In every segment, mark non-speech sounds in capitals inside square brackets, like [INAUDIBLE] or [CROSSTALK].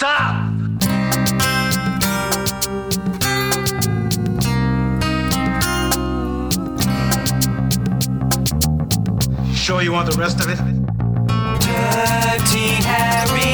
Stop! Sure you want the rest of it? Dirty Harry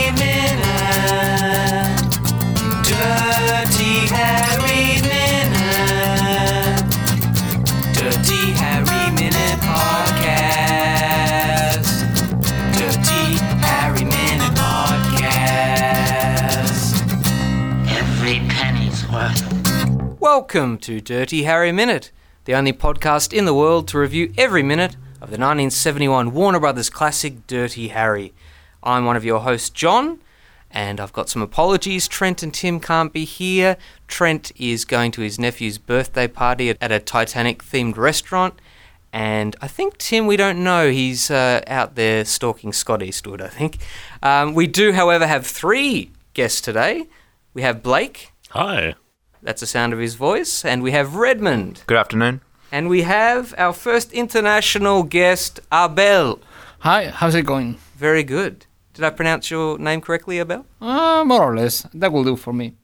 Welcome to Dirty Harry Minute, the only podcast in the world to review every minute of the 1971 Warner Brothers classic Dirty Harry. I'm one of your hosts, John, and I've got some apologies. Trent and Tim can't be here. Trent is going to his nephew's birthday party at, a Titanic themed restaurant. And I think Tim, we don't know. He's uh, out there stalking Scott Eastwood, I think. Um, we do, however, have three guests today. We have Blake, Hi. That's the sound of his voice, and we have Redmond. Good afternoon. And we have our first international guest, Abel. Hi, how's it going? Very good. Did I pronounce your name correctly, Abel? Uh, more or less. That will do for me.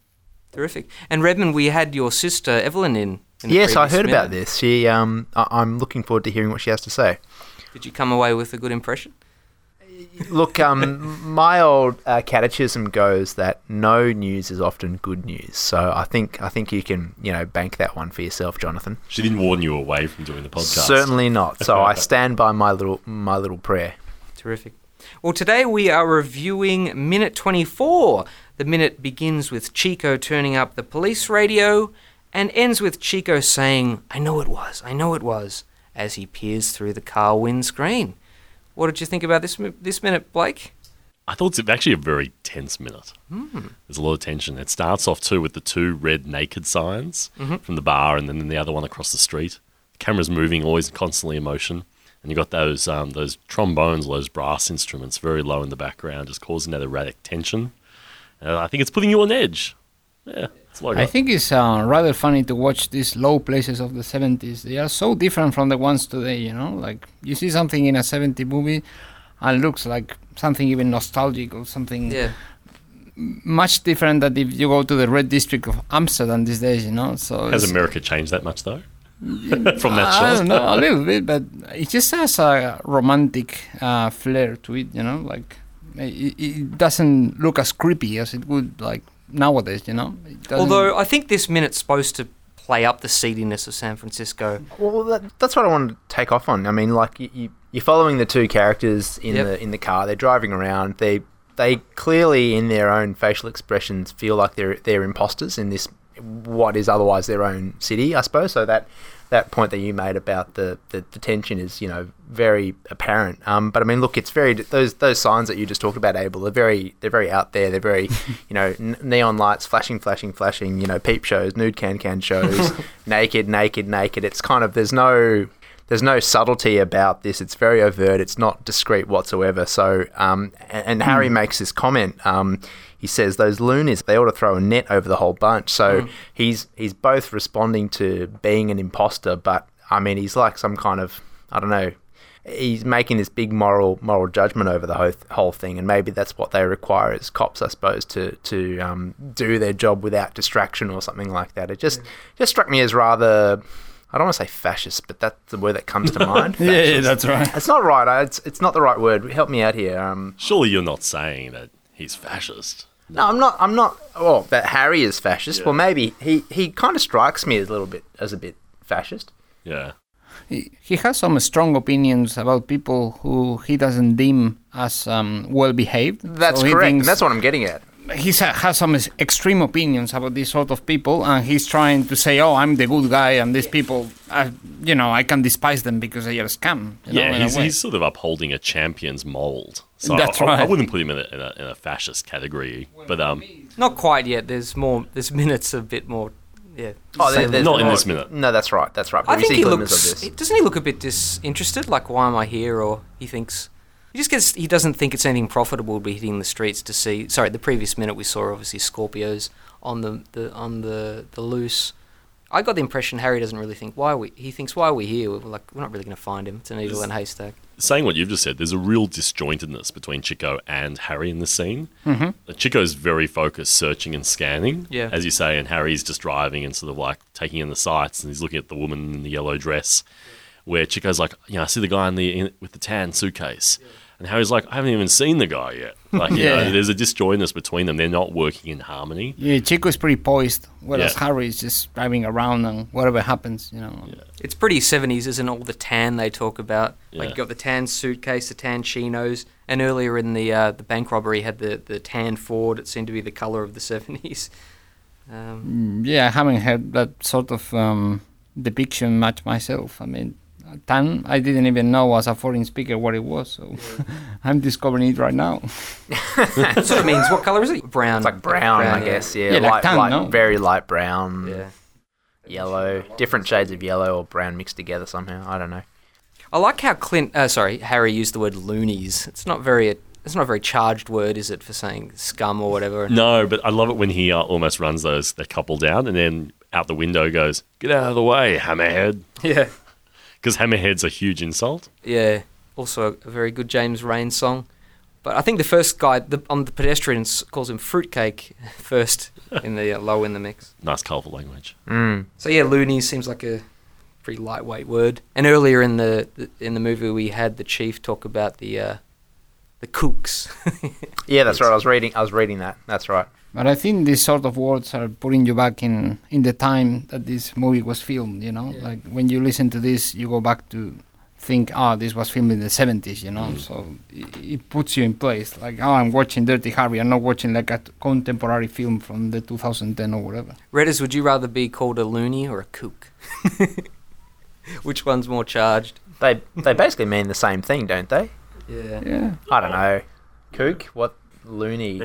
Terrific. And Redmond, we had your sister Evelyn in. in Yes, I previous heard about this. She, um, I- I'm looking forward to hearing what she has to say. Did you come away with a good impression? Look, um, my old uh, catechism goes that no news is often good news. So I think I think you can, you know, bank that one for yourself, Jonathan. She didn't warn you away from doing the podcast. Certainly not. So I [LAUGHS] stand by my little my little prayer. Terrific. Well, today we are reviewing minute 24. The minute begins with Chico turning up the police radio and ends with Chico saying, I know it was, I know it was, as he peers through the car windscreen. What did you think about this, this minute, Blake? I thought it's actually a very tense minute. There's a lot of tension. It starts off too with the two red naked signs from the bar, and then the other one across the street. The camera's moving, always constantly in motion, and you got those um, those trombones, those brass instruments, very low in the background, just causing that erratic tension. Uh, I think it's putting you on edge. Yeah, I think it's uh, rather funny to watch these low places of the 70s. They are so different from the ones today, you know? Like, you see something in a 70 movie and it looks like something even nostalgic or something Yeah. much different than if you go to the red district of Amsterdam these days, you know? So Has America changed that much though? [LAUGHS] From that I shot, don't know, a little bit, but it just has a romantic uh, flair to it, you know? Like, it, it doesn't look as creepy as it would, like, nowadays, you know? Although I think this minute's supposed to play up the seediness of San Francisco. Well, that, that's what I wanted to take off on. I mean, like you, you, you're following the two characters in Yep. the in the car. They're driving around. They they clearly, in their own facial expressions, feel like they're they're imposters in this what is otherwise their own city, I suppose. So that that point that you made about the, the, the tension is you know very apparent. Um, but I mean, look, it's very those those signs that you just talked about, Abel. They're very they're very out there. They're very [LAUGHS] you know n- neon lights flashing, flashing, flashing. You know, peep shows, nude can can shows, [LAUGHS] naked, naked, naked. It's kind of there's no there's no subtlety about this. It's very overt. It's not discreet whatsoever. So, um, and, and Harry makes this comment. Um, he says those loonies they ought to throw a net over the whole bunch. So he's he's both responding to being an imposter, but I mean he's like some kind of I don't know. He's making this big moral moral judgment over the whole, whole thing, and maybe that's what they require as cops, I suppose, to to um, do their job without distraction or something like that. It just just struck me as rather I don't want to say fascist, but that's the word that comes to [LAUGHS] mind. Yeah, yeah, that's right. It's not right. It's it's not the right word. Help me out here. Um, surely you're not saying that he's fascist. No, I'm not. I'm not. Well, that Harry is fascist. Well, maybe he he kind of strikes me as a little bit as a bit fascist. Yeah. He, he has some strong opinions about people who he doesn't deem as um, well behaved. That's So correct. and that's what I'm getting at. he has some extreme opinions about these sort of people, and he's trying to say, "Oh, I'm the good guy, and these people, are, you know, I can despise them because they are scam." You know, yeah, in he's, he's sort of upholding a champion's mold. So That's I, I- I wouldn't put him in a, in a, in a fascist category. But um, Not quite yet. There's more. There's minute's a bit more. Yeah. Oh, there- there's Not in this minute. No, that's right. That's right. But I we think see he looks. this. Doesn't he look a bit disinterested? Like, why am I here? Or he thinks he just gets. He doesn't think it's anything profitable to be hitting the streets to see. Sorry, the previous minute we saw obviously Scorpios on the, the on the the loose. I got the impression Harry doesn't really think why are we. He thinks why are we here? We're like we're not really going to find him. It's a needle in a haystack. saying what you've just said, there's a real disjointedness between Chico and Harry in the scene. Mm-hmm. Chico's very focused, searching and scanning, Yeah. as you say, and Harry's just driving and sort of like taking in the sights, and he's looking at the woman in the yellow dress. Where Chico's like, you know, I see the guy in the in, with the tan suitcase, and Harry's like, I haven't even seen the guy yet. Like, you Yeah. know, there's a disjointedness between them. They're not working in harmony. Yeah, Chico is pretty poised, whereas Yeah. Harry is just driving around and whatever happens, you know. Yeah. It's pretty 70s, isn't? All the tan they talk about. Like, you got the tan suitcase, the tan chinos, and earlier in the uh, the bank robbery had the, the tan Ford. It seemed to be the colour of the 70s. Um, Mm, Yeah, I haven't had that sort of um, depiction much myself. I mean, tan, I didn't even know as a foreign speaker what it was, so [LAUGHS] I'm discovering it right now. [LAUGHS] it sort of means, what colour is it? Brown. It's like brown, I yeah. guess. Yeah, Yeah, like light, tan, light, no? very light brown, Yeah. yellow, different shades of yellow or brown mixed together somehow. I don't know. I like how Clint, uh, sorry, Harry used the word loonies. It's not very, it's not a very charged word, is it, for saying scum or whatever? No, but I love it when he uh, almost runs those that couple down, and then out the window goes, "Get out of the way, hammerhead," Yeah. Because hammerhead's a huge insult. Yeah. Also a, a very good James Reyne song. But I think the first guy the, on the pedestrians calls him fruitcake [LAUGHS] first in the uh, low in the mix. Nice, colourful language. Mm. So yeah, loony seems like a pretty lightweight word. And earlier in the, the in the movie, we had the chief talk about the uh, the kooks. [LAUGHS] Yeah, that's right. I was reading. I was reading that. That's right. But I think these sort of words are putting you back in, in the time that this movie was filmed, you know? Like when you listen to this, you go back to think, oh, this was filmed in the 70s, you know? Mm. So it, it puts you in place. Like, oh, I'm watching Dirty Harry, I'm not watching like a t- contemporary film from the 2010 or whatever. Redders, would you rather be called a loony or a kook? [LAUGHS] Which one's more charged? They they basically mean the same thing, don't they? Yeah. Yeah. I don't know. Kook? What loony?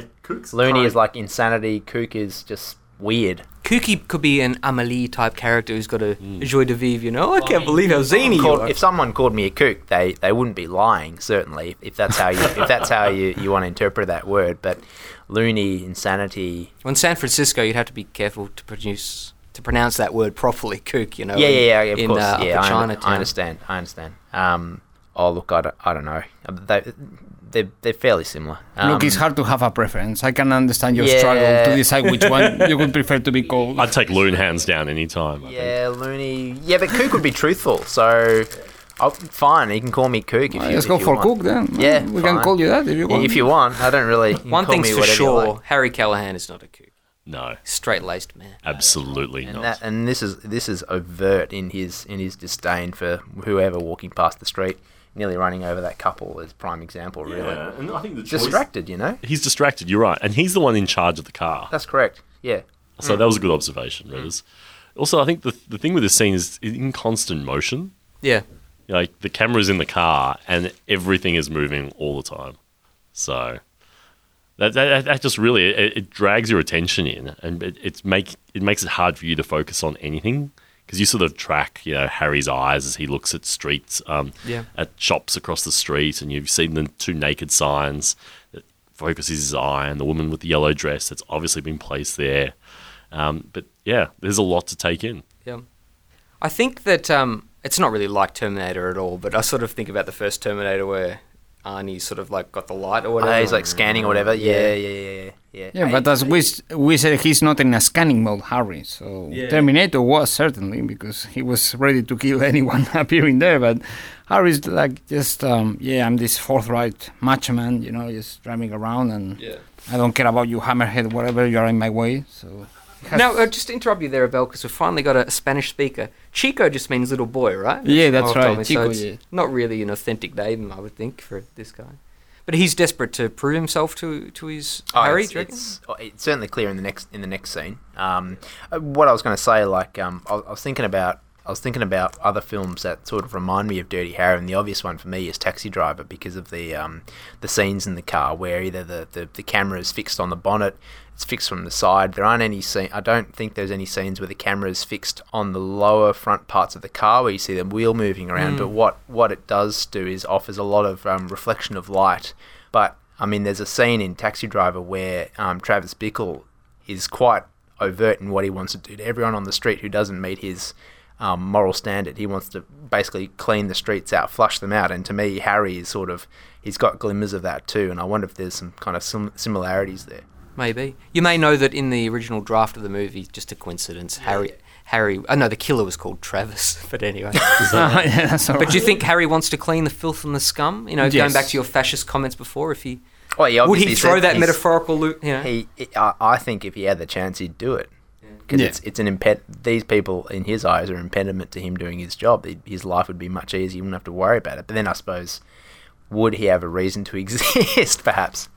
Loony is like insanity. Kook is just weird. Kooky could be an Amelie type character who's got a joie de vivre, you know? I can't believe how zany you are. if someone called me a kook, they, they wouldn't be lying. Certainly, if that's how you if that's how you, you want to interpret that word. But loony, insanity. Well, in San Francisco, you'd have to be careful to produce to pronounce that word properly, kook. You know. Yeah, yeah, yeah. Of in, course. uh, yeah, I, Chinatown. I understand. I understand. Um, oh, look, I don't, I don't know. They, they're, they're fairly similar. Um, Look, it's hard to have a preference. I can understand your Yeah. struggle to decide which one you would prefer to be [LAUGHS] called. I'd take loon hands down any time. Yeah, loony. Yeah, but kook would be truthful. So, oh, fine. You can call me kook if you. Let's if go you for want. Cook then. Yeah, we can call you that if you want. If you want, I don't really. you can One call thing's me for sure: like. Harry Callahan is not a kook. No, Straight laced man. absolutely And not. that, and this is this is overt in his in his disdain for whoever walking past the street, nearly running over that couple is prime example. Really Yeah, and I think the choice- distracted, you know. He's distracted. You're right, and he's the one in charge of the car. That's correct. Yeah. So that was a good observation, Redders. Also, I think the the thing with this scene is it's in constant motion. Yeah. Like the camera's in the car and everything is moving all the time. So that that, that just really it, it drags your attention in, and it, it's make it makes it hard for you to focus on anything because you sort of track you know Harry's eyes as he looks at streets, um, Yeah. at shops across the street, and you've seen the two naked signs that focuses his eye, and the woman with the yellow dress that's obviously been placed there. Um, but yeah, there's a lot to take in. Yeah. I think that um, it's not really like Terminator at all, but I sort of think about the first Terminator where Arnie sort of like got the light or whatever. Oh, he's like scanning or whatever. Yeah, yeah, yeah, yeah. Yeah, Yeah, but as we, we said, he's not in a scanning mode, Harry. So Terminator was certainly because he was ready to kill [LAUGHS] anyone appearing there. But Harry's like just, um, yeah, I'm this forthright macho man, you know, just driving around and Yeah. I don't care about you, hammerhead, whatever, you're in my way. So Now, uh, just to interrupt you there, Abel, because we've finally got a, Spanish speaker. Chico just means little boy, right? Yeah, that's what right, me, Chico, so it's yeah. Not really an authentic name, I would think, for this guy. But he's desperate to prove himself to to his Oh, Harry. it's, do you reckon? it's, oh, it's certainly clear in the next in the next scene. Um, uh, what I was going to say, like, um, I, I was thinking about. I was thinking about other films that sort of remind me of Dirty Harry, and the obvious one for me is Taxi Driver because of the um, the scenes in the car where either the, the, the camera is fixed on the bonnet, it's fixed from the side. There aren't any scene. I don't think there's any scenes where the camera is fixed on the lower front parts of the car where you see the wheel moving around. But what what it does do is offers a lot of um, reflection of light. But I mean, there's a scene in Taxi Driver where um, Travis Bickle is quite overt in what he wants to do to everyone on the street who doesn't meet his um, moral standard. He wants to basically clean the streets out, flush them out. And to me, Harry is sort of he's got glimmers of that too. And I wonder if there's some kind of sim- similarities there. Maybe you may know that in the original draft of the movie, just a coincidence, Harry. Harry, oh no, the killer was called Travis, [LAUGHS] but anyway. Ah, [LAUGHS] yeah, that's all but do you think Harry wants to clean the filth and the scum? You know, going back to your fascist comments before, if he Oh, he would he throw that metaphorical loop? You know, He, I, I think if he had the chance, he'd do it. Because Yeah. it's it's an imped. These people in his eyes are an impediment to him doing his job. His life would be much easier. He wouldn't have to worry about it. But then I suppose, would he have a reason to [LAUGHS] exist? Perhaps.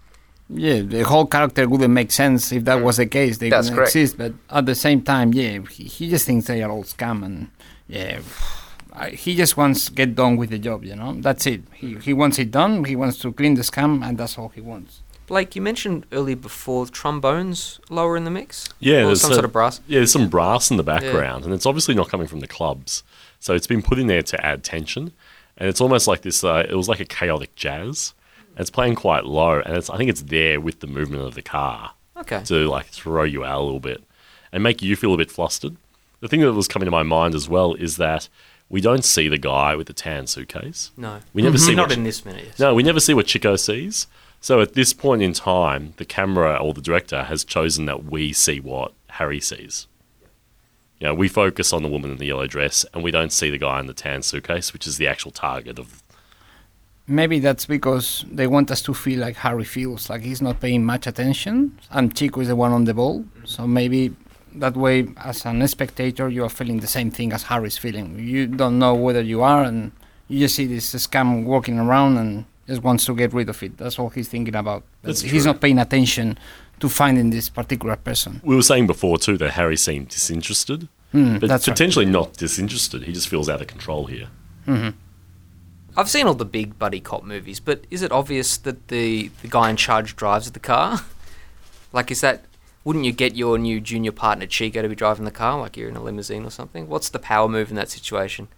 Yeah, the whole character wouldn't make sense if that mm. was the case. They That's wouldn't correct. exist. But at the same time, yeah, he, he just thinks they are all scam, and yeah, I, he just wants to get done with the job. You know, that's it. He he wants it done. He wants to clean the scam, and that's all he wants. Blake, you mentioned earlier before trombones lower in the mix. Yeah, or there's some a- sort of brass. Yeah, there's some brass in the background, and it's obviously not coming from the clubs. So it's been put in there to add tension, and it's almost like this. Uh, it was like a chaotic jazz. It's playing quite low, and it's, I think it's there with the movement of the car Okay. to like throw you out a little bit and make you feel a bit flustered. The thing that was coming to my mind as well is that we don't see the guy with the tan suitcase. No, We never [LAUGHS] see not what- in this minute. Yes. No, we never see what Chico sees. So at this point in time, the camera or the director has chosen that we see what Harry sees. You know, we focus on the woman in the yellow dress and we don't see the guy in the tan suitcase, which is the actual target of. Maybe that's because they want us to feel like Harry feels, like he's not paying much attention, and Chico is the one on the ball. So maybe that way, as an spectator, you are feeling the same thing as Harry's feeling. You don't know whether you are, and you just see this scam walking around and just wants to get rid of it. That's all he's thinking about. That's he's true. not paying attention to finding this particular person. We were saying before too that Harry seemed disinterested, Hmm, but that's right. potentially not disinterested. He just feels out of control here. I've seen all the big buddy cop movies, but is it obvious that the, the guy in charge drives the car? [LAUGHS] like, is that. Wouldn't you get your new junior partner Chico to be driving the car, like you're in a limousine or something? What's the power move in that situation?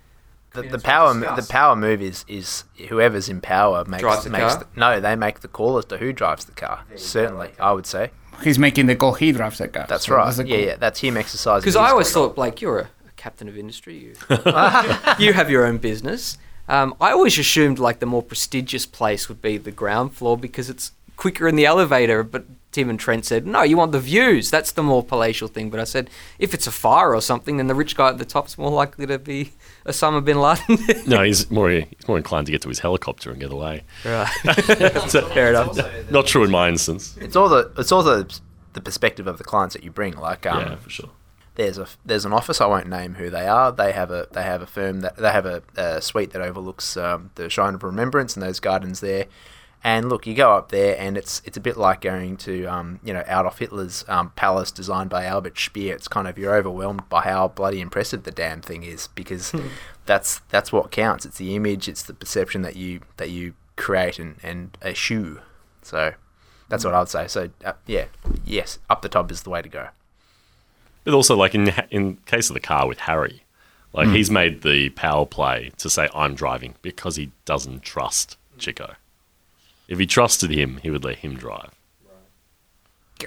The, the power the power move is, is whoever's in power makes Drives the makes car? The, no they make the call as to who drives the car. Certainly, I would say He's making the call. He drives the car. that's So right. the yeah, yeah, that's him exercising. Because I always control. thought, Blake, you're a, a captain of industry. You, [LAUGHS] you have your own business. Um, I always assumed like the more prestigious place would be the ground floor because it's quicker in the elevator. But Tim and Trent said, no, you want the views. That's the more palatial thing. But I said, if it's a fire or something, then the rich guy at the top's more likely to be Osama bin Laden. [LAUGHS] No, he's more he's more inclined to get to his helicopter and get away. right. [LAUGHS] So- [LAUGHS] Fair enough. not true in my instance. it's all the it's all the the perspective of the clients that you bring. Like um, yeah, for sure. there's a there's an office I won't name who they are. They have a they have a firm that they have a, a suite that overlooks um, the Shrine of Remembrance and those gardens there. And look, you go up there, and it's it's a bit like going to um, you know Adolf Hitler's um, palace designed by Albert Speer. It's kind of you're overwhelmed by how bloody impressive the damn thing is because [LAUGHS] that's that's what counts. It's the image, it's the perception that you that you create and and eschew. So that's what I would say. So uh, yeah, yes, up the top is the way to go. But also, like in in case of the car with Harry, like he's made the power play to say I'm driving because he doesn't trust Chico. If he trusted him, he would let him drive.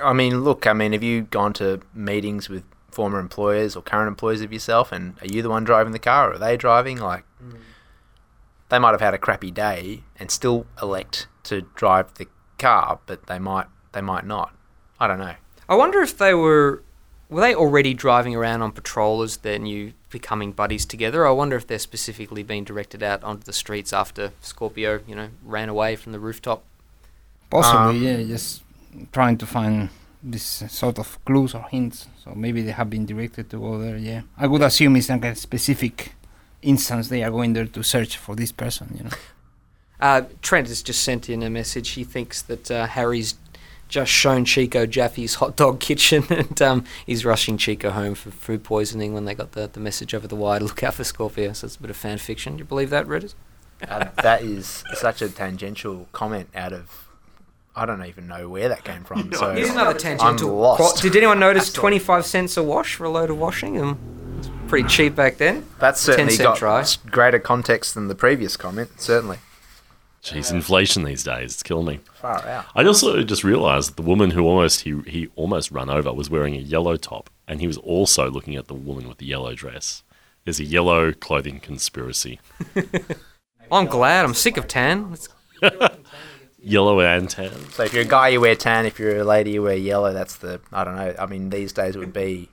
I mean, look, I mean, have you gone to meetings with former employers or current employees of yourself, and are you the one driving the car, or are they driving? Like, they might have had a crappy day and still elect to drive the car, but they might, they might not. I don't know. I wonder if they were were they already driving around on patrol as their new becoming buddies together. I wonder if they're specifically being directed out onto the streets after Scorpio, you know, ran away from the rooftop. Possibly, Um, yeah, just trying to find this sort of clues or hints. So maybe they have been directed to go there. Yeah, I would assume it's like a specific instance they are going there to search for this person. You know. Uh, Trent has just sent in a message. He thinks that uh, Harry's just shown Chico Jaffe's hot dog [LAUGHS] kitchen and um, he's rushing Chico home for food poisoning when they got the, the message over the wire to look out for Scorpio. So it's a bit of fan fiction. Do you believe that, Reddit? Uh, that is such a tangential comment out of, I don't even know where that came from. [LAUGHS] So Here's another tangential. I'm lost. Did anyone notice 25 cents a wash for a load of washing? Um, it's pretty cheap back then. That's certainly 10 cent got try. greater context than the previous comment. Certainly, Jeez, inflation these days, it's killing me. far out. I also just realised that the woman who almost he he almost run over was wearing a yellow top, and he was also looking at the woman with the yellow dress. There's a yellow clothing conspiracy. [LAUGHS] I'm glad. I'm sick of tan. Let's- [LAUGHS] Yellow and tan. So if you're a guy, you wear tan. If you're a lady, you wear yellow. That's the I don't know. I mean, these days it would be,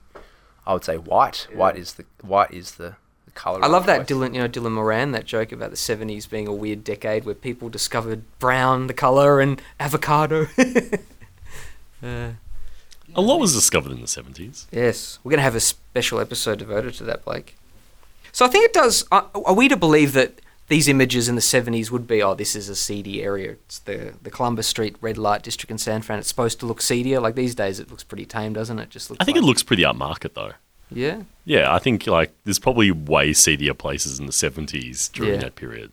I would say white. White is the white is the, the color. I love that choice. Dylan, you know, Dylan Moran, that joke about the 70s being a weird decade where people discovered brown, the color, and avocado. [LAUGHS] uh, A lot was discovered in the 70s. yes, we're going to have a special episode devoted to that, Blake. So I think it does. Are, are we to believe that these images in the 70s would be, oh, this is a seedy area? It's the, the Columbus Street red light district in San Fran. It's supposed to look seedier. Like these days, it looks pretty tame, doesn't it? Just looks I think like, it looks pretty upmarket though. Yeah. Yeah, I think like there's probably way seedier places in the 70s during Yeah. that period.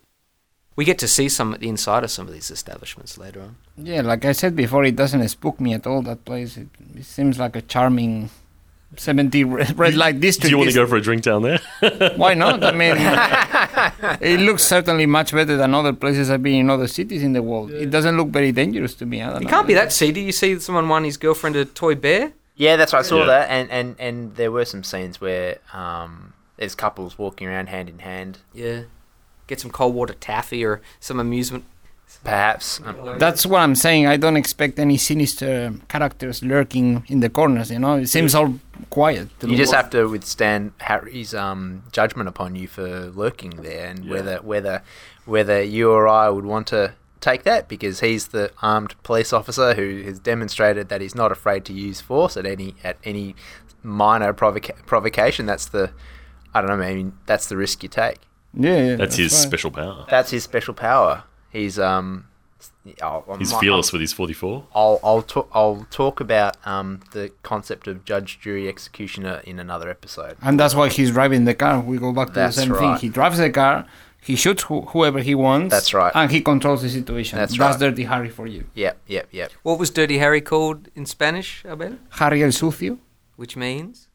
We get to see some the inside of some of these establishments later on. Yeah, like I said before, it doesn't spook me at all. That place, it, it seems like a charming 70 red, red light district. Do you want to go for a drink down there? [LAUGHS] Why not? I mean, [LAUGHS] it looks certainly much better than other places I've been in other cities in the world. It doesn't look very dangerous to me. I don't It know. can't be that seedy. You see someone won his girlfriend a toy bear? Yeah, that's right. I saw Yeah. that, and, and and there were some scenes where um, there's couples walking around hand in hand, Yeah. Get some cold water taffy or some amusement. perhaps. Um, That's what I'm saying. I don't expect any sinister characters lurking in the corners. You know, it seems all quiet. you me. just have to withstand Harry's um, judgment upon you for lurking there, and Yeah. whether whether whether you or I would want to take that because he's the armed police officer who has demonstrated that he's not afraid to use force at any at any minor provoca- provocation. That's the I don't know. I mean, that's the risk you take. Yeah, yeah, That's his right. special power. That's his special power. He's um. I'll, I He's might- fearless with his 44. I'll I'll talk I'll talk about um the concept of judge, jury, executioner in another episode. And that's why he's driving the car. We go back to That's the same thing. He drives the car, he shoots who whoever he wants. That's right. And he controls the situation. That's That's right. Dirty Harry for you. Yep, yep, yep. What was Dirty Harry called in Spanish, Abel? Harry el Sucio. Which means?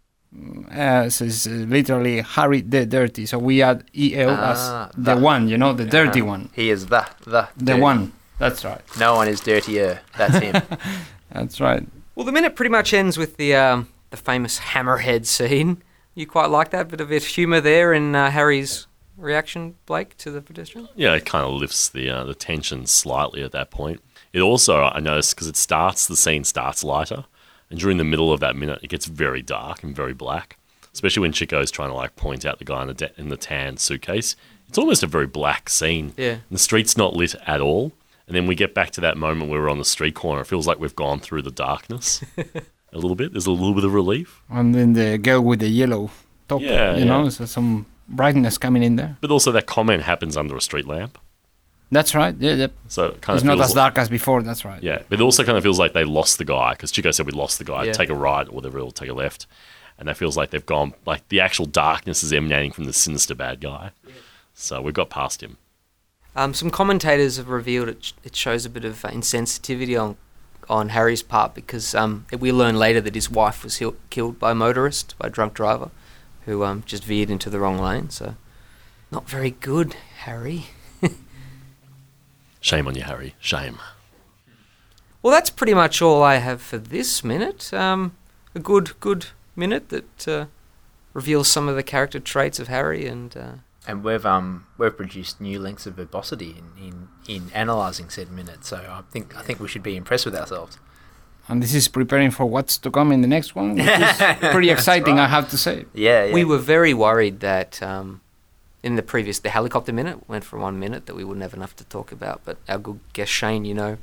Uh, so it's uh, literally Harry the Dirty. So we add EL Ah, as the the. one, you know, the dirty Uh, one. He is the the The dirty. one. That's right. No one is dirtier. That's him. [LAUGHS] That's right. Well, the minute pretty much ends with the um, the famous hammerhead scene. You quite like that bit of it humour there in uh, Harry's reaction, Blake, to the pedestrian. Yeah, it kind of lifts the uh, the tension slightly at that point. It also, I noticed, because it starts, the scene starts lighter, and during the middle of that minute, it gets very dark and very black. Especially when Chico's trying to like point out the guy in the da- in the tan suitcase. It's almost a very black scene. Yeah. And the street's not lit at all. And then we get back to that moment where we're on the street corner. It feels like we've gone through the darkness [LAUGHS] a little bit. There's a little bit of relief. And then the girl with the yellow top. Yeah, you know, so some brightness coming in there. But also that comment happens under a street lamp. That's right. Yeah, yeah. So it kind It's of not feels as like- dark as before. That's right. Yeah, but it also kind of feels like they lost the guy because Chico said we lost the guy. Yeah. Take a right or whatever, or take a left, and that feels like they've gone. Like the actual darkness is emanating from the sinister bad guy. So we've got past him. Um, some commentators have revealed it, it shows a bit of uh, insensitivity on on Harry's part because um, we learn later that his wife was hil- killed by a motorist, by a drunk driver, who um, just veered into the wrong lane. So, not very good, Harry. [LAUGHS] Shame on you, Harry. Shame. Well, that's pretty much all I have for this minute. Um, a good, good minute that uh, reveals some of the character traits of Harry and. Uh, and we've um we've produced new lengths of verbosity in, in, in analysing said minute. So I think I think we should be impressed with ourselves. And this is preparing for what's to come in the next one, which is [LAUGHS] pretty exciting, I have to say. Yeah, yeah. We were very worried that um, in the previous, the helicopter minute went for one minute that we wouldn't have enough to talk about. But our good guest Shane, you know,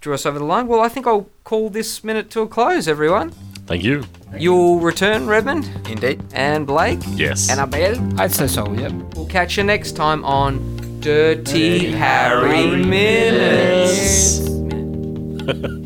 drew us over the line. Well, I think I'll call this minute to a close, everyone. Thank you. You'll return, Redmond Indeed. and Blake Yes. and Abel. I'd say so, yeah. We'll catch you next time on Dirty Harry Minutes. [LAUGHS]